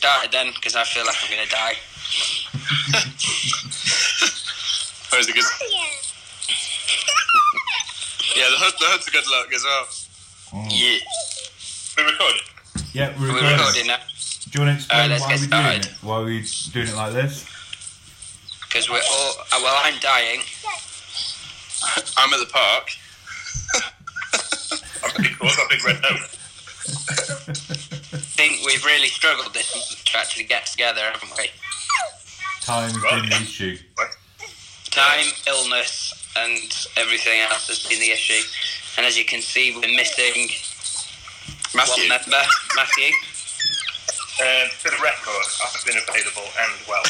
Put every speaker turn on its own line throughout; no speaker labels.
started then, because I feel like I'm going to die.
Where's it good? Yeah, the hood, the hood's a good look as well.
Yeah.
We recording?
Yeah, we're
We're
recording.
recording now,
Do you want to explain
Alright, let's
why
get
we're doing
started.
it? Why are we're doing it like this?
because we're all. Uh, well, I'm dying.
I'm at the park. I'm pretty cool. I've got a big red nose.
I think we've really struggled this month to actually get together, haven't we?
Time's been the issue.
Time, illness, and everything else has been the issue. And as you can see, we're missing
Matthew.
one member, Matthew.
Um, for the record, I've been available and well.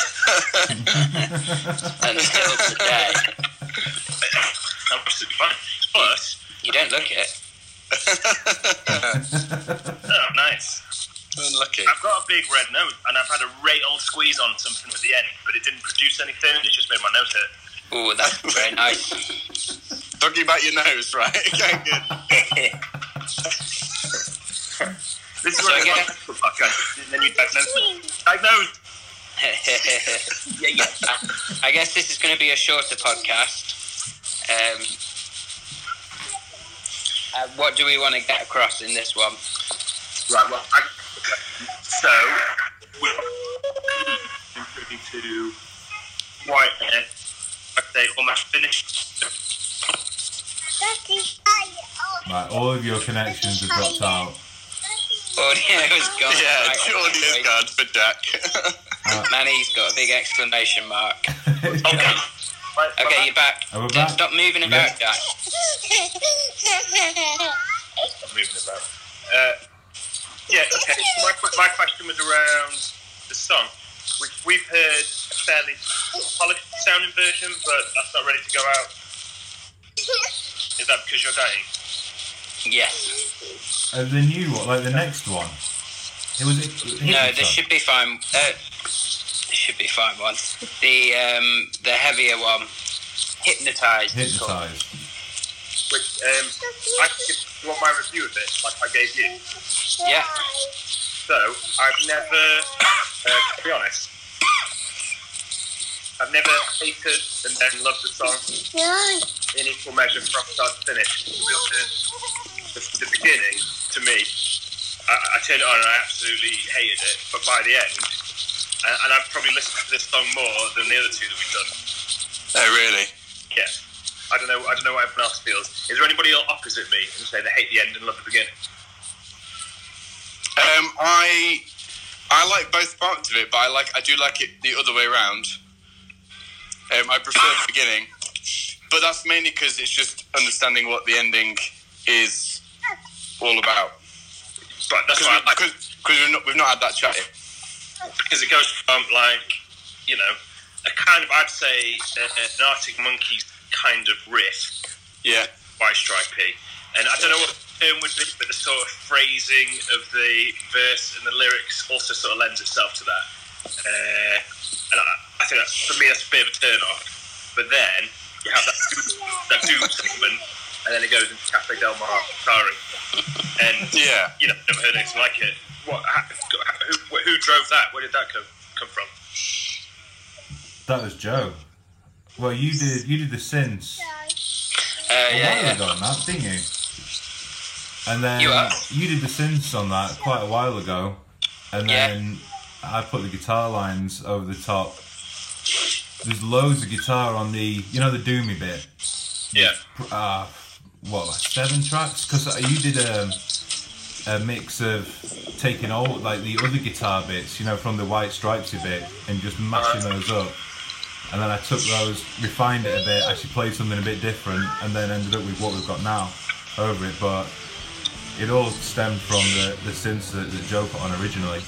Until today.
I'm absolutely fine. Plus,
You don't look it.
Unlucky.
I've got a big red nose, and I've had a great old squeeze on something at the end, but it didn't produce anything. It just made my nose hurt.
Oh, that's very nice.
Talking about your nose, right? Okay, good.
This is
So
what I get podcast. Then you diagnose
yeah, yeah. I guess this is going to be a shorter podcast. Um, uh, what do we want to get across in this one?
Right. Well, I, so we're moving to Whitehead. I'd say almost finished.
Right, all of your connections have dropped out.
Audio's gone.
Yeah,
Right,
the audio's
wait.
gone for Jack.
Manny's got a big exclamation mark.
Okay. Right,
Okay, you're back.
Are we
Don't
back?
Stop moving about, Jack.
Stop moving about. Uh, yeah, okay. So my, my question was around the song, which we've heard a fairly polished sounding version, but that's not ready to go out. Is that because you're dying?
Yes.
Uh, the new one, like the next one. It was. It,
No, this should be fine. Uh, this should be fine one. The um, the heavier one, hypnotized. it's called.
hypnotized.
Which, um, I think you want my review of it, like I gave you.
Yeah.
So, I've never, uh, to be honest, I've never hated and then loved the song in equal measure from start to finish. The, the, the beginning, to me, I, I turned it on and I absolutely hated it, but by the end, and, and I've probably listened to this song more than the other two that we've done.
Oh, really?
Yeah. I don't know. I don't know what everyone else feels. Is there anybody opposite me and say they hate the end and love the beginning?
Um, I I like both parts of it, but I like I do like it the other way around. Um, I prefer the beginning, but that's mainly because it's just understanding what the ending is all about.
But that's why I like
Because we've not we've not had that chat yet.
because it goes from like you know a kind of I'd say uh, an Arctic Monkeys kind of riff,
Yeah,
White Stripey, and I don't know what the term would be, but the sort of phrasing of the verse and the lyrics also sort of lends itself to that. Uh, and I, I think that's, for me that's a bit of a turn off. But then you have that doom, that doom segment, and then it goes into Cafe Del Mar guitarring, and
yeah.
you know I've never heard anything like it. What? How, who, who drove that? Where did that come come from?
That was Joe. Well, you did. You did the synths
Uh,
a
yeah,
while
yeah.
ago, on that, didn't you? And then
You are.
you did the synths on that quite a while ago, and
Yeah.
then I put the guitar lines over the top. There's loads of guitar on the, you know, the doomy bit.
Yeah.
uh, what like seven tracks because you did a, a mix of taking all like the other guitar bits you know from the white stripesy bit and just mashing those up and then I took those refined it a bit actually played something a bit different and then ended up with what we've got now over it but it all stemmed from the, the synths that, that Joe put on originally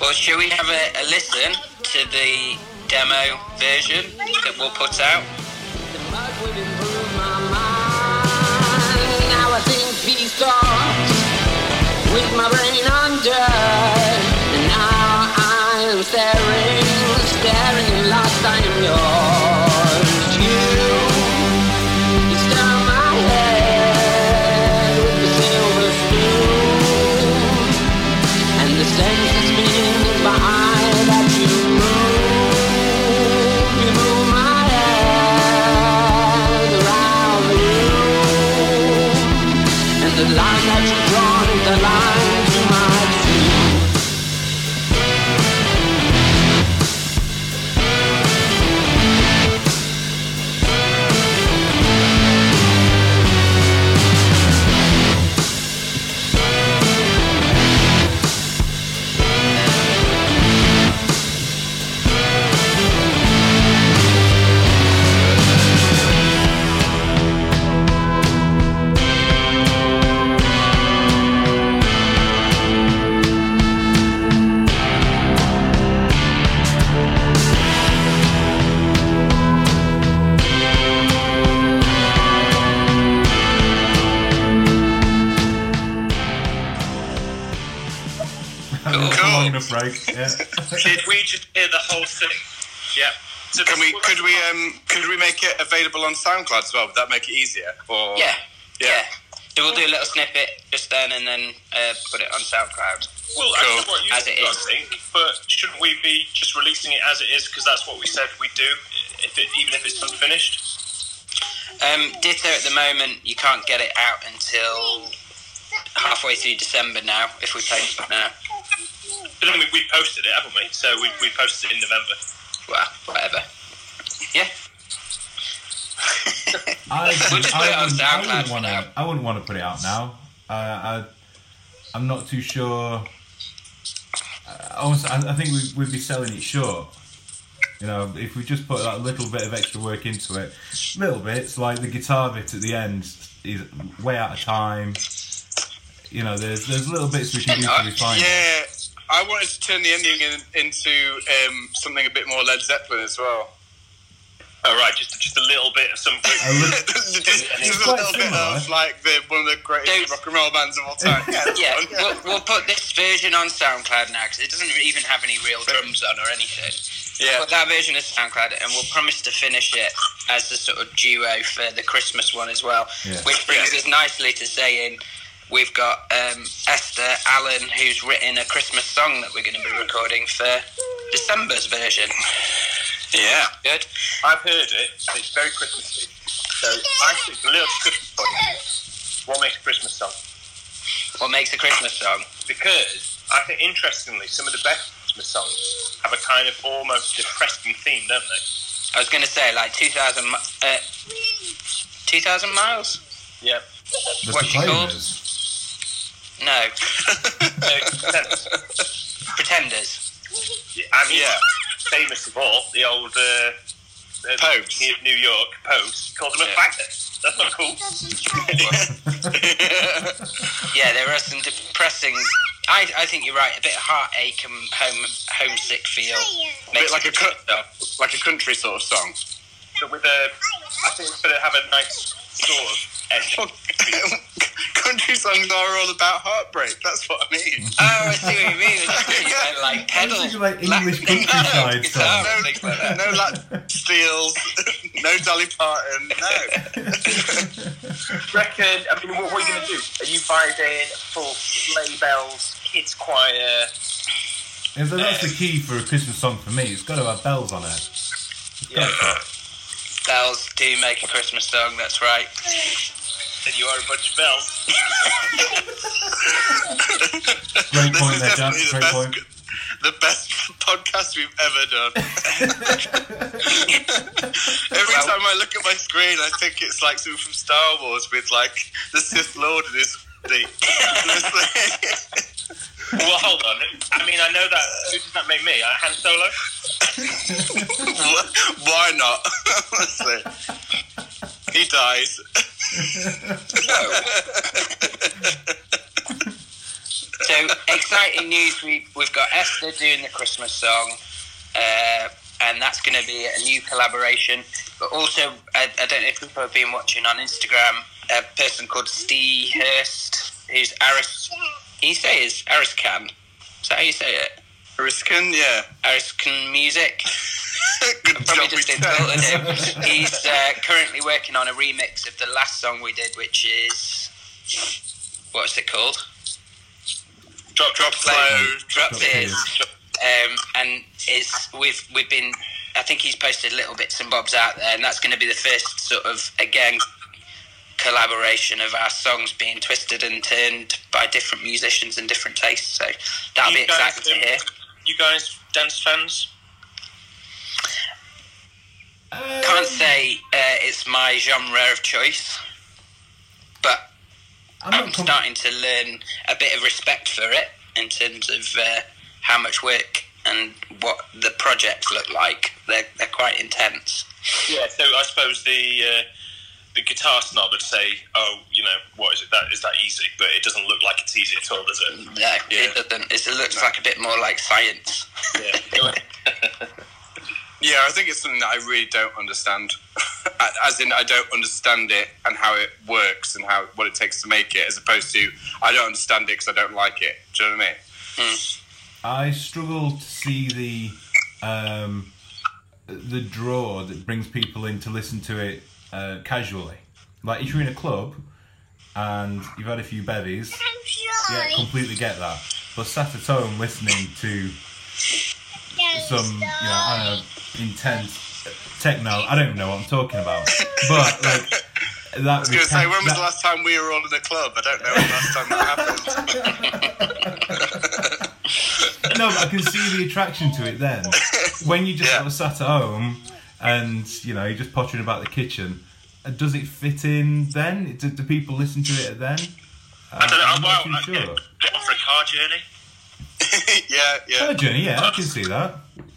Well, shall we have a, a listen to the demo version that we'll put out?
Now I think peace talks with my brain under.
Did we just hear the whole thing? Yeah. So
Can we? Could we? Um, could we make it available on SoundCloud as well? Would that make it easier? Or
Yeah,
Yeah.
yeah. So we'll do a little snippet just then, and then uh, put it on SoundCloud.
Well, I don't know what you
As it
I think, but shouldn't we be just releasing it as it is because that's what we said we'd do, if it, even if it's unfinished?
Um, Ditto at the moment, you can't get it out until halfway through December now. If we post it now,
But then we, we posted it, haven't we? So we, we posted it in November.
well, whatever. Yeah.
I,
We'll just put it on
wouldn't, I wouldn't want to I wouldn't want to put it out now. Uh, I, I'm not too sure. I, almost, I, I think we, we'd be selling it short. You know, if we just put that little bit of extra work into it, little bits like the guitar bit at the end is way out of time. You know, there's there's little bits we can do to refine. it.
Yeah, I wanted to turn the ending in, into um, something a bit more Led Zeppelin as well.
Oh, right, just, just a little bit of something.
A little-
just just a
quite
little bit of like the one of the greatest
Dude.
rock and roll bands of all time. Yeah,
Yeah, we'll, we'll put this version on SoundCloud now because it doesn't even have any real drums on or anything.
yeah.
Put that version of SoundCloud, and we'll promise to finish it as a sort of duo for the Christmas one as well.
Yeah.
Which brings us nicely to saying we've got um, Esther Allen, who's written a Christmas song that we're going to be recording for December's version.
yeah.
Good.
I've heard it, and it's very Christmassy. So I think a little Christmas song, what makes a Christmas song?
What makes a Christmas song?
Because I think, interestingly, some of the best Christmas songs have a kind of almost depressing theme, don't they?
I was going to say like 2,000 mi- uh, 2,000 miles?
Yeah.
What's she called?
Proclaimers.
No, Pretenders.
I mean,
Yeah.
famous of all, the old uh,
Pogues.
New, New York Post called him a
Yeah.
faggot. That's not cool.
Yeah, there are some depressing. I, I think you're right. A bit of heartache and home homesick feel.
bit like a
it
cut-
song.
like a country sort of song.
But with a, I think it's going to have a nice sort of edge.
Oh, country songs are all about heartbreak. That's what I mean.
Oh, I see what you mean. I just meant like pedal.
thinking like English
no,
countryside
guitar
songs.
and things like that.
no lap steels, no Dolly Parton, no.
reckon, I mean, what, what are you going to do? Are you buying full sleigh bells, kids choir?
And so that's the key for a Christmas song for me. It's got to have bells on it. It's got
Yeah.
To.
Bells do make a Christmas song. That's right.
Then you are a bunch of bells.
Great
This
point
is
there, Jack.
definitely the
Great
best,
point.
the best podcast we've ever done. Every
Well-
time I look at my screen, I think it's like something from Star Wars with like the Sith Lord and his hoodie.
Well, hold on. I mean, I know that. Who does that make me? Uh, Han Solo?
Why not? He dies.
So exciting news! We we've got Esther doing the Christmas song, uh, and that's going to be a new collaboration. But also, I, I don't know if people have been watching on Instagram. A person called Steve Hurst, who's Aris. Can you say is Ariscan? Is that how you say it?
Riskin, yeah.
Ariscan music.
Good
Probably
job
just
we
insulted him. He's uh, currently working on a remix of the last song we did, which is what's it called?
Drop, drop, slow.
Drop
Drop
Tears.
Tears.
Um, and it's we've we've been. I think he's posted little bits and bobs out there, and that's going to be the first sort of again collaboration of our songs being twisted and turned by different musicians and different tastes. So that'll be
You guys,
exciting to
um,
hear.
You guys dance fans?
Can't say uh, it's my genre of choice, but
I'm
I'm
com-
starting to learn a bit of respect for it in terms of uh, how much work and what the projects look like. They're, they're quite intense.
Yeah. So I suppose the uh, the guitar snob would say, "Oh, you know, what is it? That is that easy?" But it doesn't look like it's easy at all, does it?
No,
Yeah.
it doesn't. It looks like a bit more like science.
Yeah.
Yeah, I think it's something that I really don't understand. As in, I don't understand it and how it works and how what it takes to make it, as opposed to I don't understand it because I don't like it. Do you know what I mean?
I struggle to see the um, the draw that brings people in to listen to it uh, casually. Like if you're in a club and you've had a few bevies, yeah, completely get that. But sat at home listening to some, you know, I don't know, intense techno. I don't even know what I'm talking about. But like that.
I was going to say, when was
that-
the last time we were all in a club? I don't know when the last time that happened.
no, but I can see the attraction to it then. When you just
Yeah.
sort of sat at home and you know you're just pottering about the kitchen, uh, does it fit in then? Do, do people listen to it then? Uh,
I don't know.
I'm
well,
not too
I,
sure.
yeah, for a car journey.
yeah, yeah.
Oh, Journey, yeah, I can see that.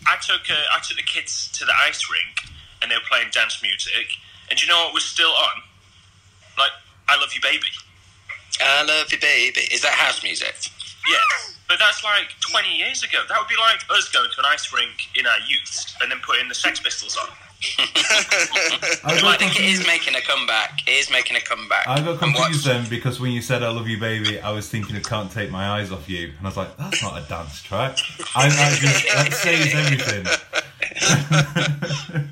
I took uh, I took the kids to the ice rink and they were playing dance music. And do you know what was still on? Like "I Love You, Baby."
I love you, baby. Is that house music?
Yeah, but that's like 20 years ago. That would be like us going to an ice rink in our youth and then putting the Sex Pistols on.
I
I
got
think it is making a comeback. It is making a comeback.
I got
And what's-
confused then because when you said "I love you, baby," I was thinking of "Can't Take My Eyes Off You," and I was like, "That's not a dance track." I, I just that says everything.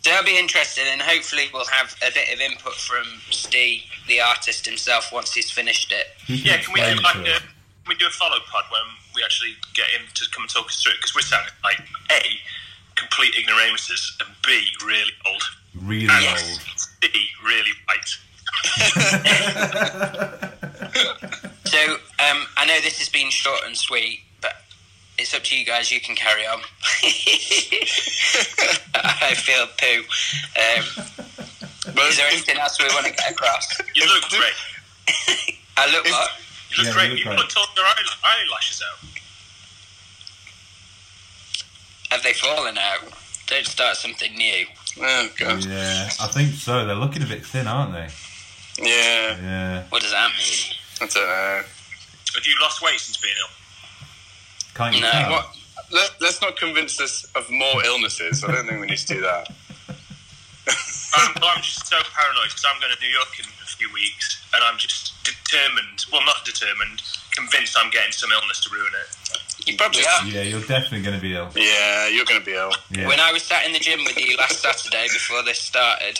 So that'll be interesting, and hopefully we'll have a bit of input from Steve, the artist himself, once he's finished it.
Yeah, can we do
explain
like
to
a,
us.
can we do a follow pod when we actually get him to come and talk us through it? Because we're sounding like A, complete ignoramuses, and B, really old.
really
And
old.
C, really white.
So um, I know this has been short and sweet, but it's up to you guys. You can carry on. I feel poo. Um,
But
is there anything else we want to get across?
You look great.
I look what?
You look
Yeah,
great.
you
You,
look
put all your eyelashes out.
Have they fallen out? Don't start something new.
oh, God.
Yeah, I think so. They're looking a bit thin, aren't they?
Yeah,
Yeah.
What does that mean?
I don't know.
Have you lost weight since being ill?
Can't you
No,
tell?
What? Let, let's not convince us of more illnesses. I don't think we need to do that.
I'm, I'm just so paranoid because I'm going to New York in a few weeks, and I'm just determined. Well, not determined. Convinced I'm getting some illness to ruin it.
You probably are.
Yeah, you're definitely going to be ill.
Yeah, you're going to be ill.
Yeah.
When I was sat in the gym with you last Saturday before this started,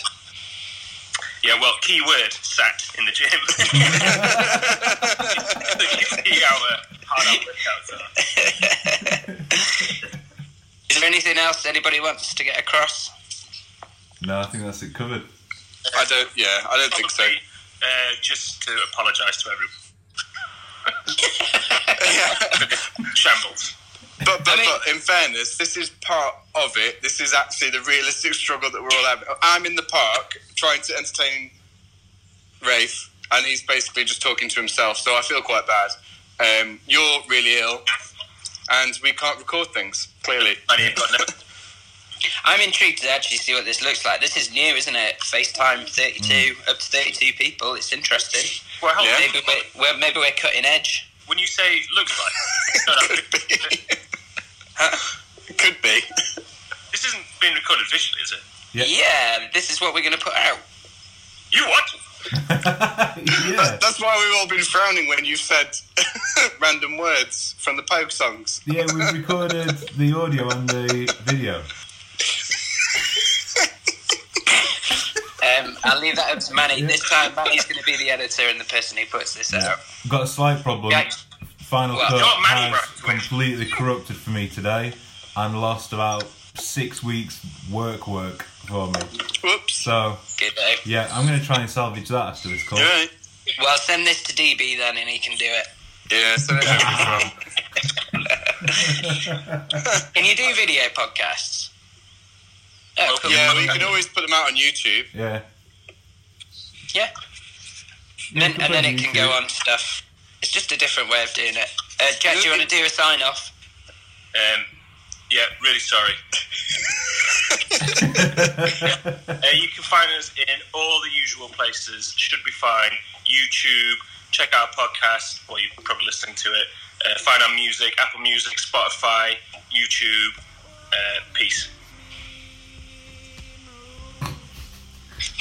Yeah, well, key word sat in the gym. you see how uh, hard our workouts are.
is there anything else anybody wants to get across?
No, I think that's it covered.
I don't. Yeah, I don't think so.
Probably, uh, just to apologise to everyone. Shambles.
But but,
I mean-
but in fairness, this is part of it. This is actually the realistic struggle that we're all having. I'm in the park trying to entertain Rafe, and he's basically just talking to himself. So I feel quite bad. Um, you're really ill, and we can't record things. Clearly,
And you've got no.
I'm intrigued to actually see what this looks like. This is new, isn't it? FaceTime 32, hmm. up to 32 people. It's interesting.
Well,
Yeah.
Maybe we're, we're, maybe we're cutting edge.
When you say looks like, no, no,
could be. It could be.
this isn't being recorded visually, is it?
Yeah.
Yeah, this is what we're going to put out.
You what?
yeah.
That's why we've all been frowning when you said random words from the Pogue songs.
Yeah, we've recorded the audio and the video.
Um, I'll leave that up to Manny. This time, Manny's going to be the editor and the person who puts this out.
Got a slight problem.
Yeah.
Final
Well,
Cut
Manny
has
Rath, which-
completely corrupted for me today and lost about six weeks work work for me.
Whoops.
So
Good
yeah, I'm going to try and salvage that after this call.
You're right.
Well, send this to DB then, and he can do it.
Yeah, so that's
Can you do video podcasts? Oh, cool.
Yeah, well, you can always put them out on YouTube.
Yeah.
Yeah.
Yeah,
Then, and then it can go on stuff. It's just a different way of doing it. Uh, Jack, do you want to do a sign off?
Um, yeah, really sorry. Uh, you can find us in all the usual places. Should be fine. YouTube. Check our podcast, or you're probably listening to it. Uh, find our music, Apple Music, Spotify, YouTube. Uh, peace.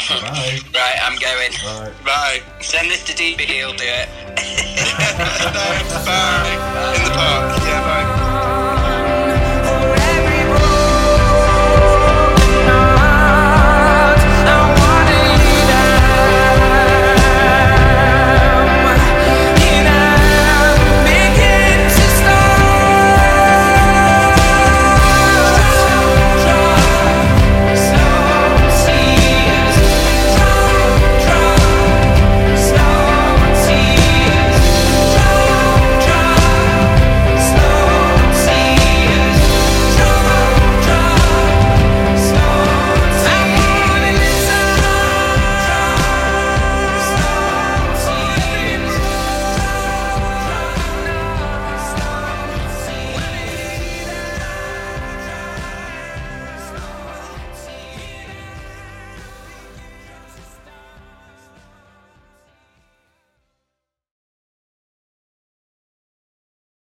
Bye.
Right, I'm going.
Bye.
Bye.
Send this to DB, he'll do it.
Bye. In the park. Yeah, bye.